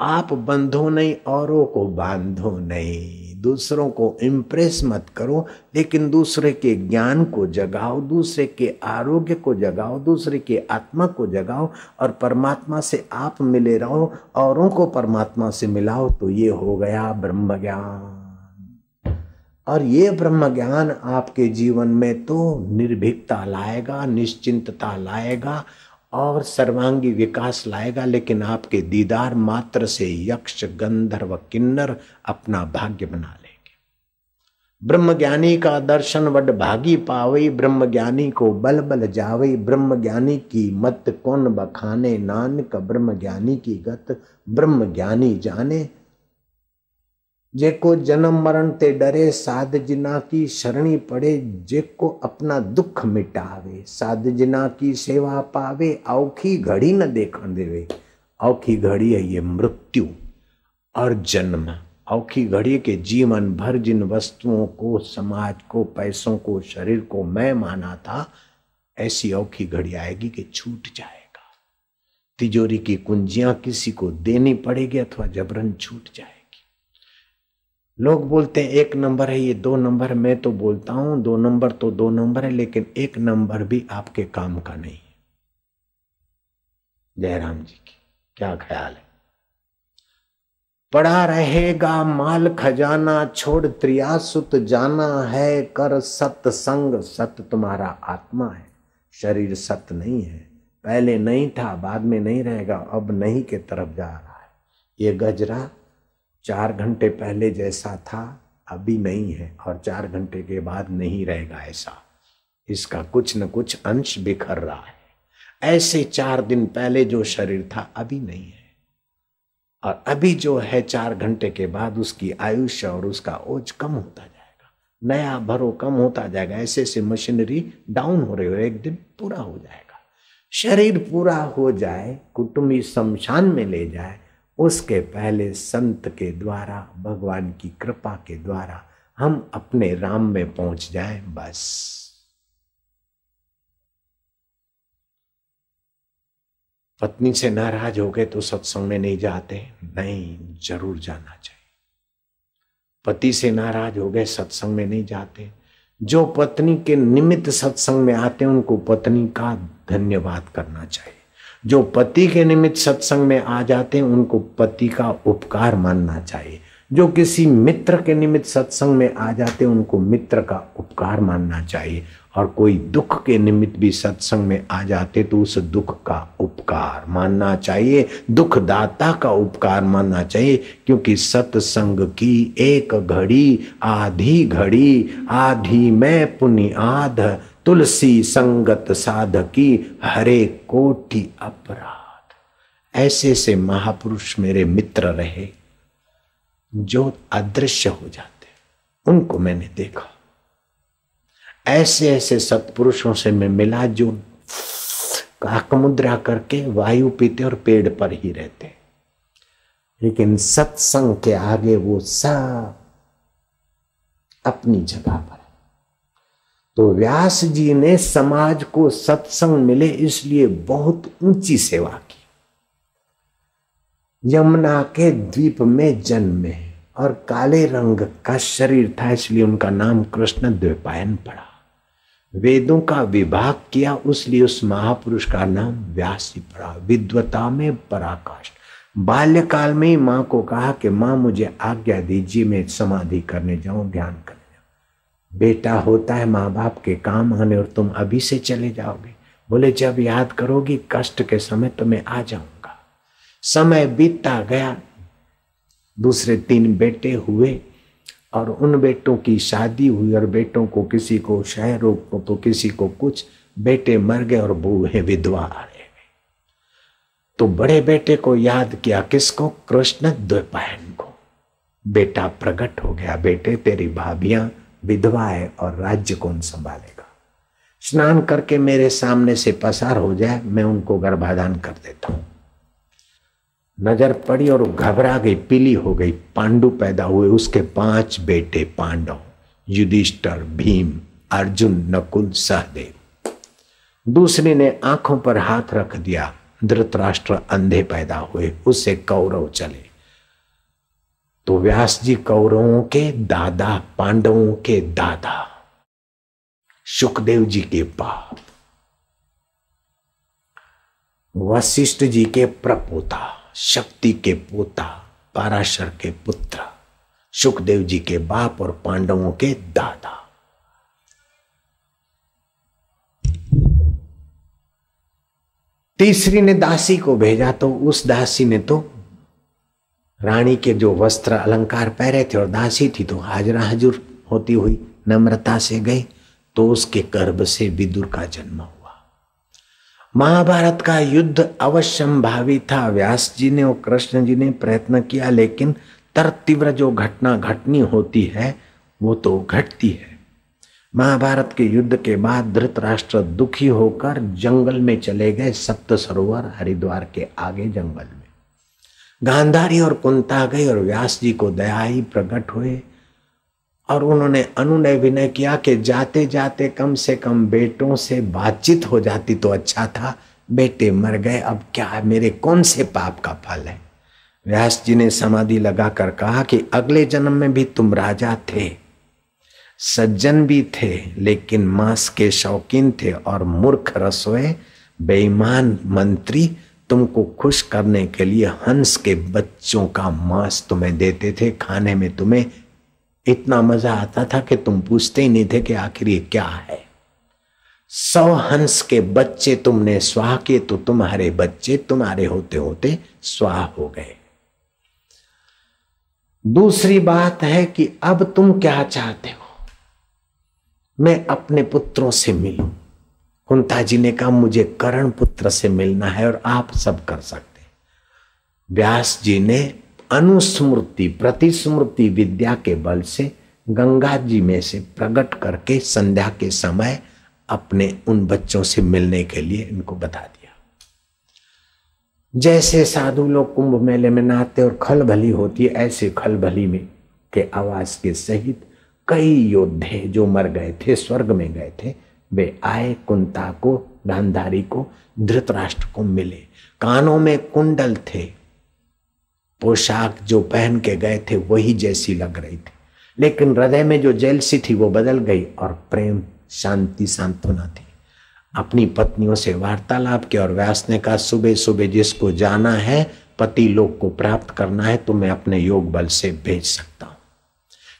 आप बंधो नहीं, औरों को बांधो नहीं। दूसरों को इम्प्रेस मत करो, लेकिन दूसरे के ज्ञान को जगाओ, दूसरे के आरोग्य को जगाओ, दूसरे के आत्मा को जगाओ और परमात्मा से आप मिले रहो, औरों को परमात्मा से मिलाओ तो ये हो गया ब्रह्म ज्ञान और ये ब्रह्म ज्ञान आपके जीवन में तो निर्भीकता लाएगा, निश्चिंतता लाएगा और सर्वांगी विकास लाएगा, लेकिन आपके दीदार मात्र से यक्ष, गंधर्व, किन्नर अपना भाग्य बना लेंगे। ब्रह्म ज्ञानी का दर्शन वड भागी पावई ब्रह्म ज्ञानी को बल बल जावई। ब्रह्म ज्ञानी की मत कौन बखाने? नानक ब्रह्म ज्ञानी की गत ब्रह्म ज्ञानी जाने। जेको जन्म मरण ते डरे, साध जिना की शरणी पड़े, जेको अपना दुख मिटावे। साध जिना की सेवा पावे, औखी घड़ी न देखण देवे। औखी घड़ी है ये मृत्यु और जन्म। औखी घड़ी के जीवन भर जिन वस्तुओं को, समाज को, पैसों को, शरीर को मैं माना था, ऐसी औखी घड़ी आएगी कि छूट जाएगा। तिजोरी की कुंजियाँ किसी को देनी पड़ेगी अथवा जबरन छूट जाए लोग बोलते हैं, एक नंबर है ये, दो नंबर मैं तो बोलता हूँ, दो नंबर तो दो नंबर है, लेकिन एक नंबर भी आपके काम का नहीं है। जयराम जी की, क्या ख्याल है? पड़ा रहेगा माल खजाना, छोड़ त्रियासुत जाना है, कर सत्संग सत तुम्हारा आत्मा है। शरीर सत नहीं है, पहले नहीं था, बाद में नहीं रहेगा, अब नहीं के तरफ़ जा रहा है। ये गजरा चार घंटे पहले जैसा था, अभी नहीं है और चार घंटे के बाद नहीं रहेगा ऐसा। इसका कुछ न कुछ अंश बिखर रहा है। ऐसे चार दिन पहले जो शरीर था, अभी नहीं है। और अभी जो है चार घंटे के बाद उसकी आयुष्य और उसका ओज कम होता जाएगा। नया भरो कम होता जाएगा। ऐसे ऐसे मशीनरी डाउन हो रही हो, एक दिन पूरा हो जाएगा। शरीर पूरा हो जाए, कुटुंबी शमशान में ले जाए उसके पहले संत के द्वारा, भगवान की कृपा के द्वारा हम अपने राम में पहुँच जाए, बस। पत्नी से नाराज़ हो गए तो सत्संग में नहीं जाते नहीं ज़रूर जाना चाहिए। पति से नाराज़ हो गए, सत्संग में नहीं जाते। जो पत्नी के निमित्त सत्संग में आते हैं, उनको पत्नी का धन्यवाद करना चाहिए। जो पति के निमित्त सत्संग में आ जाते हैं, उनको पति का उपकार मानना चाहिए। जो किसी मित्र के निमित्त सत्संग में आ जाते हैं, उनको मित्र का उपकार मानना चाहिए। और कोई दुख के निमित्त भी सत्संग में आ जाते तो उस दुख का उपकार मानना चाहिए। दुख दाता का उपकार मानना चाहिए, क्योंकि सत्संग की एक घड़ी, आधी घड़ी, आधी में पुण्य आध तुलसी संगत साधकी हरे कोटि अपराध। ऐसे से महापुरुष मेरे मित्र रहे, जो अदृश्य हो जाते, उनको मैंने देखा। ऐसे ऐसे सत्पुरुषों से मैं मिला, जो काक मुद्रा करके वायु पीते और पेड़ पर ही रहते। लेकिन सत्संग के आगे वो सब अपनी जगह पर तो व्यास जी ने समाज को सत्संग मिले, इसलिए बहुत ऊँची सेवा की। यमुना के द्वीप में जन्मे और काले रंग का शरीर था, इसलिए उनका नाम कृष्ण द्वीपायन पड़ा। वेदों का विभाग किया, उसलिए उस महापुरुष का नाम व्यास ही पड़ा। विद्वता में पराकाष्ठ। बाल्यकाल में ही माँ को कहा कि, माँ, मुझे आज्ञा दीजिए, मैं समाधि करने जाऊँ, ध्यान बेटा होता है माँ बाप के काम आने और तुम अभी से चले जाओगे। बोले, जब याद करोगी, कष्ट के समय तो मैं आ जाऊँगा। समय बीतता गया। दूसरे तीन बेटे हुए और उन बेटों की शादी हुई और बेटों को किसी को रोग को तो किसी को कुछ बेटे मर गए और बूहे विधवा आ रहे तो बड़े बेटे को याद किया किसको? कृष्ण द्विपायन को। बेटा प्रकट हो गया, बेटे तेरी भाभियाँ विधवा है और राज्य कौन संभालेगा? स्नान करके मेरे सामने से पसार हो जाए, मैं उनको गर्भाधान कर देता हूँ। नज़र पड़ी और घबरा गई, पीली हो गई, पांडु पैदा हुए, उसके पाँच बेटे पांडव, युधिष्ठर, भीम, अर्जुन, नकुल, सहदेव। दूसरे ने आँखों पर हाथ रख दिया, धृतराष्ट्र अंधे पैदा हुए उससे कौरव चले। तो व्यास जी कौरवों के दादा, पांडवों के दादा। सुखदेव जी के बाप। वशिष्ठ जी के प्रपोता, शक्ति के पोता, पाराशर के पुत्र, सुखदेव जी के बाप और पांडवों के दादा। तीसरी ने दासी को भेजा तो उस दासी ने तो रानी के जो वस्त्र अलंकार पहरे थे और दासी थी तो हाजरा हजूर होती हुई नम्रता से गई तो उसके गर्भ से विदुर का जन्म हुआ। महाभारत का युद्ध अवश्यम भावी था। व्यास जी ने और कृष्ण जी ने प्रयत्न किया, लेकिन तर तीव्र जो घटना घटनी होती है, वो तो घटती है। महाभारत के युद्ध के बाद धृतराष्ट्र दुखी होकर जंगल में चले गए सप्त सरोवर हरिद्वार के आगे जंगल में। गांधारी और कुंता गई और व्यास जी को दया ही प्रकट हुए और उन्होंने अनुनय विनय किया कि जाते जाते कम से कम बेटों से बातचीत हो जाती तो अच्छा था। बेटे मर गए, अब क्या है? मेरे कौन से पाप का फल है? व्यास जी ने समाधि लगाकर कहा कि अगले जन्म में भी तुम राजा थे, सज्जन भी थे, लेकिन मांस के शौकीन थे और मूर्ख रसोए बेईमान मंत्री तुमको खुश करने के लिए हंस के बच्चों का मांस तुम्हें देते थे, खाने में तुम्हें इतना मज़ा आता था कि तुम पूछते ही नहीं थे कि आखिर ये क्या है। सौ हंस के बच्चे तुमने स्वाह किए तो तुम्हारे बच्चे तुम्हारे होते होते स्वाह हो गए। दूसरी बात है कि अब तुम क्या चाहते हो? मैं अपने पुत्रों से मिलूं। कुंता जी ने कहा, मुझे करण पुत्र से मिलना है और आप सब कर सकते व्यास जी ने अनुस्मृति, प्रतिस्मृति विद्या के बल से गंगा जी में से प्रकट करके संध्या के समय अपने उन बच्चों से मिलने के लिए इनको बता दिया। जैसे साधु लोग कुंभ मेले में नहाते और खलभली होती है, ऐसे खल भली में के आवाज़ के सहित कई योद्धे जो मर गए थे, स्वर्ग में गए थे वे आए कुंता को गांधारी को, धृतराष्ट्र को मिले। कानों में कुंडल थे। पोशाक जो पहन के गए थे, वही जैसी लग रही थी। लेकिन हृदय में जो जेलसी थी, वो बदल गई और प्रेम, शांति, सांत्वना थी। अपनी पत्नियों से वार्तालाप किया और व्यास ने कहा, सुबह सुबह जिसको जाना है, पति लोग को प्राप्त करना है तो मैं अपने योग बल से भेज सकता हूँ।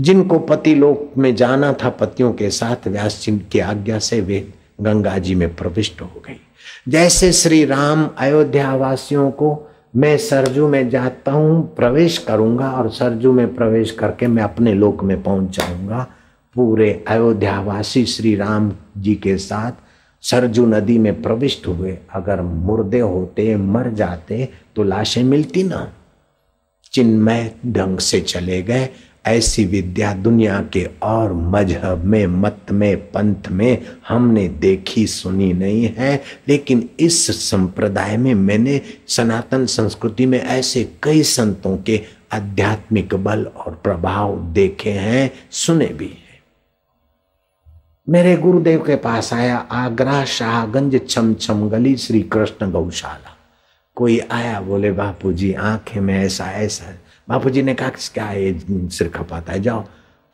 जिनको पति लोक में जाना था, पतियों के साथ व्यास जी की आज्ञा से वे गंगा जी में प्रविष्ट हो गई। जैसे श्री राम अयोध्या वासियों को मैं सरजू में जाता हूँ, प्रवेश करूँगा और सरजू में प्रवेश करके मैं अपने लोक में पहुँच जाऊँगा। पूरे अयोध्यावासी श्री राम जी के साथ सरजू नदी में प्रविष्ट हुए। अगर मुर्दे होते, मर जाते तो लाशें मिलती ना। चिन्मय ढंग से चले गए। ऐसी विद्या दुनिया के और मज़हब में, मत में, पंथ में हमने देखी, सुनी नहीं है। लेकिन इस संप्रदाय में मैंने सनातन संस्कृति में ऐसे कई संतों के आध्यात्मिक बल और प्रभाव देखे हैं, सुने भी हैं। मेरे गुरुदेव के पास आया आगरा शाहगंज छम छम गली श्री कृष्ण गौशाला। कोई आया बोले बापू जी आँखें में ऐसा ऐसा बापू जी ने कहा क्या ये सिर खपाता है, जाओ।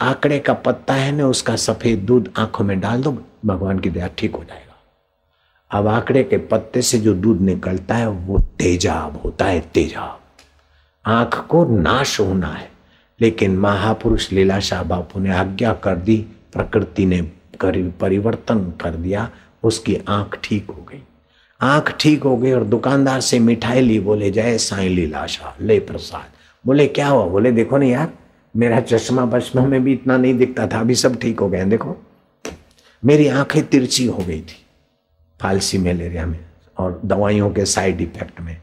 आंकड़े का पत्ता है ना, उसका सफ़ेद दूध आँखों में डाल दो, भगवान की दया ठीक हो जाएगा। अब आंकड़े के पत्ते से जो दूध निकलता है, वो तेजाब होता है, तेजाब। आँख को नाश होना है, लेकिन महापुरुष लीलाशाह बापू ने आज्ञा कर दी, प्रकृति ने परिवर्तन कर दिया, उसकी आँख ठीक हो गई। आँख ठीक हो गई और दुकानदार से मिठाई ली, बोले, जय साई लीलाशाह, ले प्रसाद। बोले, क्या हुआ? बोले, देखो ना यार, मेरा चश्मा बचपन में भी इतना नहीं दिखता था, अभी सब ठीक हो गए देखो, मेरी आँखें तिरछी हो गई थी फालसी मलेरिया में और दवाइयों के साइड इफ़ेक्ट में।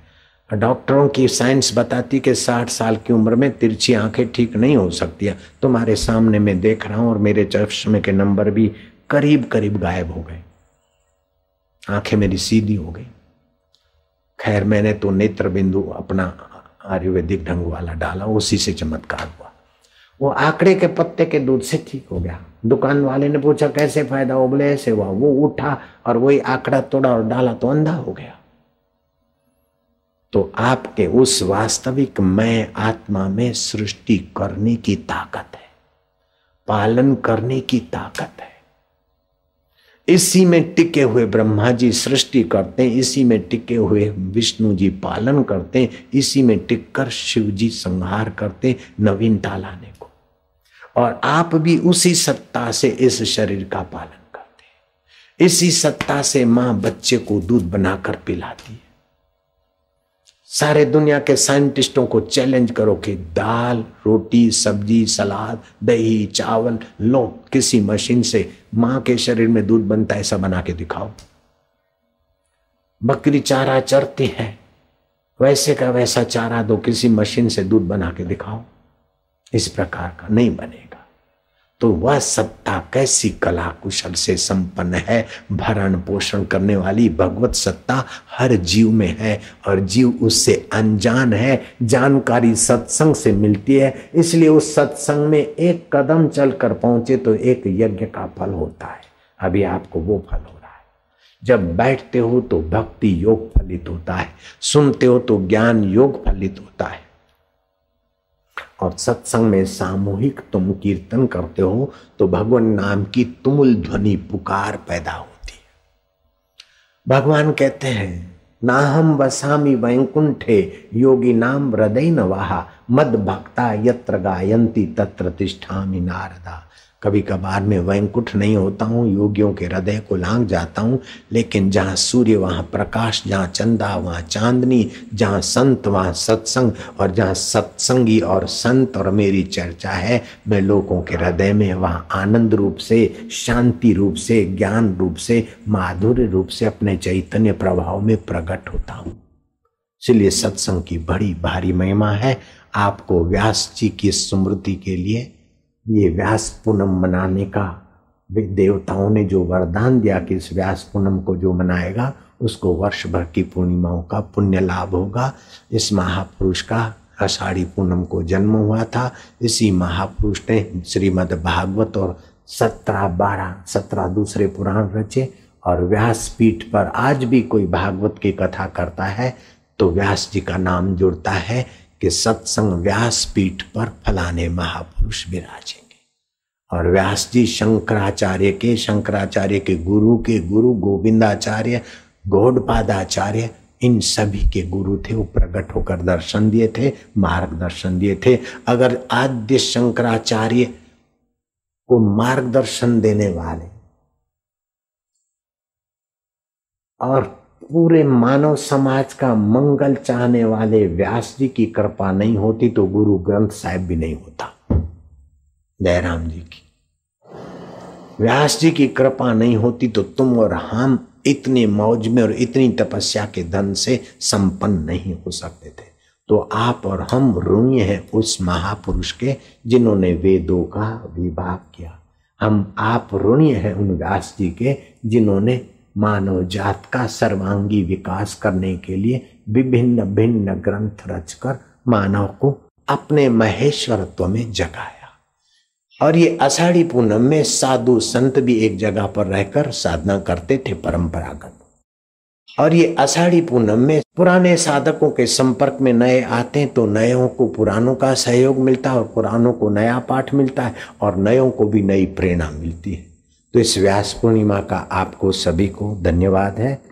डॉक्टरों की साइंस बताती कि साठ साल की उम्र में तिरछी आँखें ठीक नहीं हो सकती है। तुम्हारे सामने मैं देख रहा हूँ और मेरे चश्मे के नंबर भी करीब करीब गायब हो गए। आँखें मेरी सीधी हो गई। खैर, मैंने तो नेत्र बिंदु अपना आयुर्वेदिक ढंग वाला डाला, उसी से चमत्कार हुआ। वो आंकड़े के पत्ते के दूध से ठीक हो गया। दुकान वाले ने पूछा, कैसे फ़ायदा हो बोले ऐसे हुआ, वो उठा और वही आंकड़ा तोड़ा और डाला तो अंधा हो गया। तो आपके उस वास्तविक मैं आत्मा में सृष्टि करने की ताकत है, पालन करने की ताकत है। इसी में टिके हुए ब्रह्मा जी सृष्टि करते हैं, इसी में टिके हुए विष्णु जी पालन करते हैं, इसी में टिक कर शिव जी संहार करते नवीनता लाने को। और आप भी उसी सत्ता से इस शरीर का पालन करते हैं। इसी सत्ता से माँ बच्चे को दूध बनाकर पिलाती है। सारे दुनिया के साइंटिस्टों को चैलेंज करो कि दाल, रोटी, सब्ज़ी, सलाद, दही, चावल लो किसी मशीन से माँ के शरीर में दूध बनता है, ऐसा बना के दिखाओ। बकरी चारा चरती है, वैसे का वैसा चारा दो किसी मशीन से दूध बना के दिखाओ। इस प्रकार का नहीं बनेगा। तो वह सत्ता कैसी कला कुशल से संपन्न है? भरण पोषण करने वाली भगवत सत्ता हर जीव में है और जीव उससे अनजान है। जानकारी सत्संग से मिलती है, इसलिए उस सत्संग में एक कदम चलकर पहुँचे तो एक यज्ञ का फल होता है। अभी आपको वो फल हो रहा है। जब बैठते हो तो भक्ति योग फलित होता है, सुनते हो तो ज्ञान योग फलित होता है। और सत्संग में सामूहिक तुम कीर्तन करते हो तो भगवान नाम की तुमुल ध्वनि पुकार पैदा होती है। भगवान कहते हैं ना हम वसामी वैकुंठे योगी नाम हृदय न वाहा, मद भक्ता यत्र गायंती तत्र तिष्ठामी नारदा। कभी कभार में वैंकुट नहीं होता हूँ, योगियों के हृदय को लांग जाता हूँ, लेकिन जहाँ सूर्य, वहाँ प्रकाश, जहाँ चंदा, वहाँ चांदनी, जहाँ संत, वहाँ सत्संग और जहाँ सत्संगी और संत और मेरी चर्चा है, मैं लोगों के हृदय में वहाँ आनंद रूप से, शांति रूप से, ज्ञान रूप से, माधुर्य रूप से अपने चैतन्य प्रभाव में प्रकट होता हूँ। इसलिए सत्संग की बड़ी भारी महिमा है। आपको व्यास जी की स्मृति के लिए ये व्यास पूनम मनाने का देवताओं ने जो वरदान दिया कि इस व्यास पूनम को जो मनाएगा, उसको वर्ष भर की पूर्णिमाओं का पुण्य लाभ होगा। इस महापुरुष का अषाढ़ी पूनम को जन्म हुआ था। इसी महापुरुष ने श्रीमद भागवत और सत्रह बारह, सत्रह दूसरे पुराण रचे और व्यास पीठ पर आज भी कोई भागवत की कथा करता है तो व्यास जी का नाम जुड़ता है। कि सत्संग व्यास पीठ पर फलाने महापुरुष विराजेंगे। और व्यास जी शंकराचार्य के शंकराचार्य के गुरु के, गुरु गोविंदाचार्य, गौडपादाचार्य, इन सभी के गुरु थे, वो प्रकट होकर दर्शन दिए थे, मार्गदर्शन दिए थे। अगर आद्य शंकराचार्य को मार्गदर्शन देने वाले और पूरे मानव समाज का मंगल चाहने वाले व्यास जी की कृपा नहीं होती तो गुरु ग्रंथ साहिब भी नहीं होता। जयराम जी की। व्यास जी की कृपा नहीं होती तो तुम और हम इतने मौज में और इतनी तपस्या के धन से संपन्न नहीं हो सकते थे। तो आप और हम ऋणी हैं उस महापुरुष के जिन्होंने वेदों का विभाग किया। हम आप ऋणी हैं उन व्यास जी के जिन्होंने मानव जात का सर्वांगी विकास करने के लिए विभिन्न भिन्न ग्रंथ रचकर मानव को अपने महेश्वरत्व में जगाया। और ये अषाढ़ी पूनम में साधु संत भी एक जगह पर रहकर साधना करते थे परंपरागत। और ये अषाढ़ी पूनम में पुराने साधकों के संपर्क में नए आते हैं तो नयों को पुरानों का सहयोग मिलता है और पुरानों को नया पाठ मिलता है और नयों को भी नई प्रेरणा मिलती है। तो इस व्यास पूर्णिमा का आपको सभी को धन्यवाद है।